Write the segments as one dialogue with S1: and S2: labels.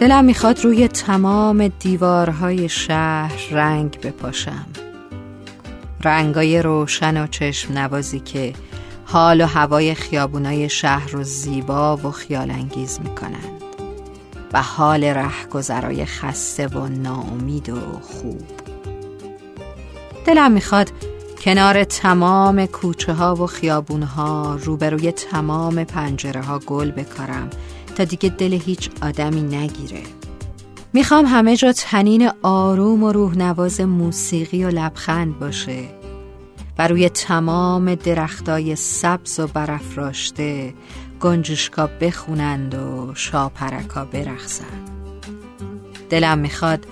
S1: دلم می‌خواد روی تمام دیوارهای شهر رنگ بپاشم. رنگای روشن و چشم نوازی که حال و هوای خیابونای شهر رو زیبا و خیال انگیز می‌کنند. و حال رهگذرای خسته و ناامید و خوب. دلم می‌خواد کنار تمام کوچه ها و خیابون ها روبروی تمام پنجره ها گل بکارم تا دیگه دل هیچ آدمی نگیره. می‌خوام همه جا تنین آروم و روح نواز موسیقی و لبخند باشه و روی تمام درختای سبز و برافراشته گنجشکا بخونند و شاپرکا برخصند دلم می‌خواد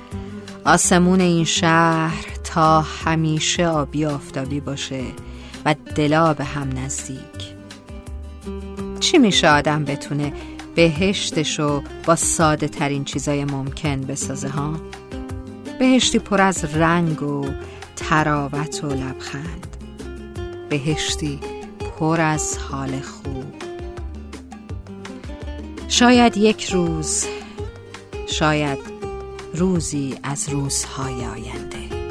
S1: آسمون این شهر تا همیشه آبی آفتابی باشه و دلا به هم نزدیک. چی میشه آدم بتونه بهشتشو با ساده ترین چیزای ممکن بسازه ها؟ بهشتی پر از رنگ و تراوت و لبخند. بهشتی پر از حال خوب. شاید یک روز شاید روزی از روزهای آینده.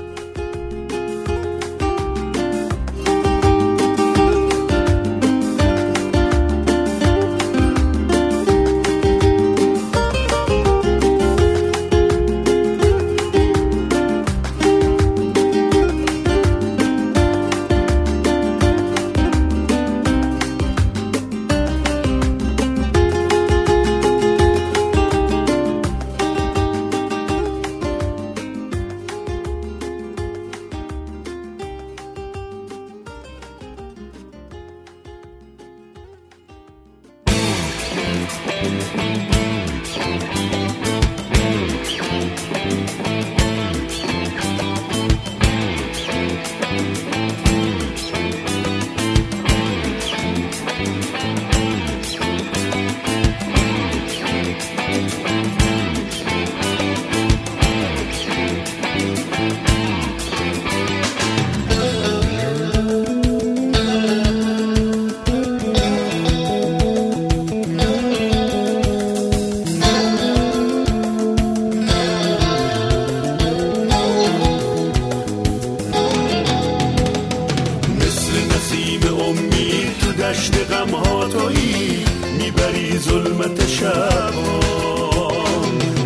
S2: دشت غم ها تویی می‌بری ظلمت شب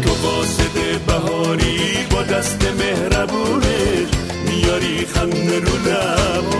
S2: تو قاصد بهاری با دست مهربونه میاری خنده رو لبا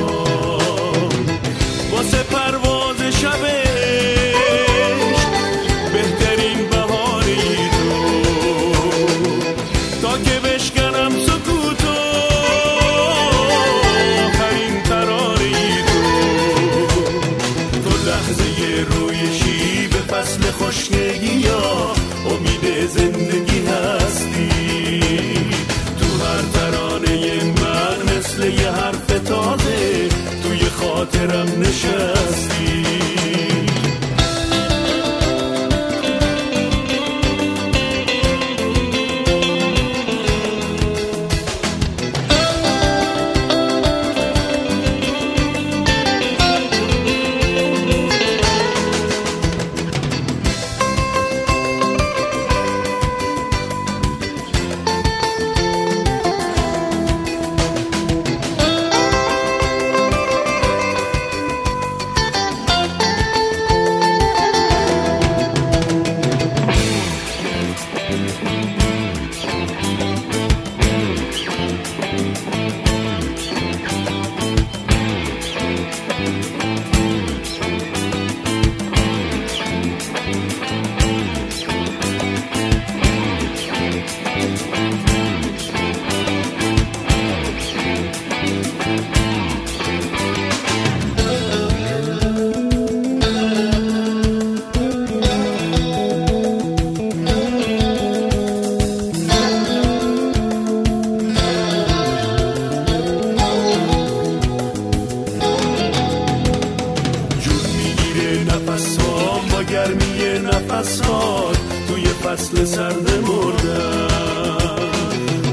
S2: فصل سرد مردم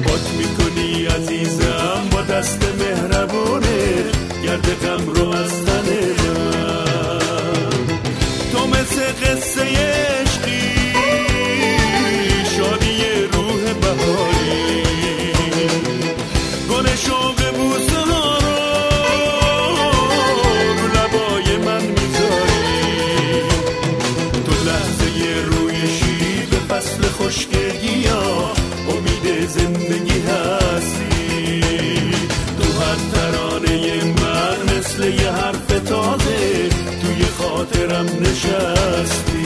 S2: پاک می‌کنی عزیزم با دست خشک ها امید زندگی هستی. تو هر ترانه من مثل یه حرف تازه توی خاطرم نشستی.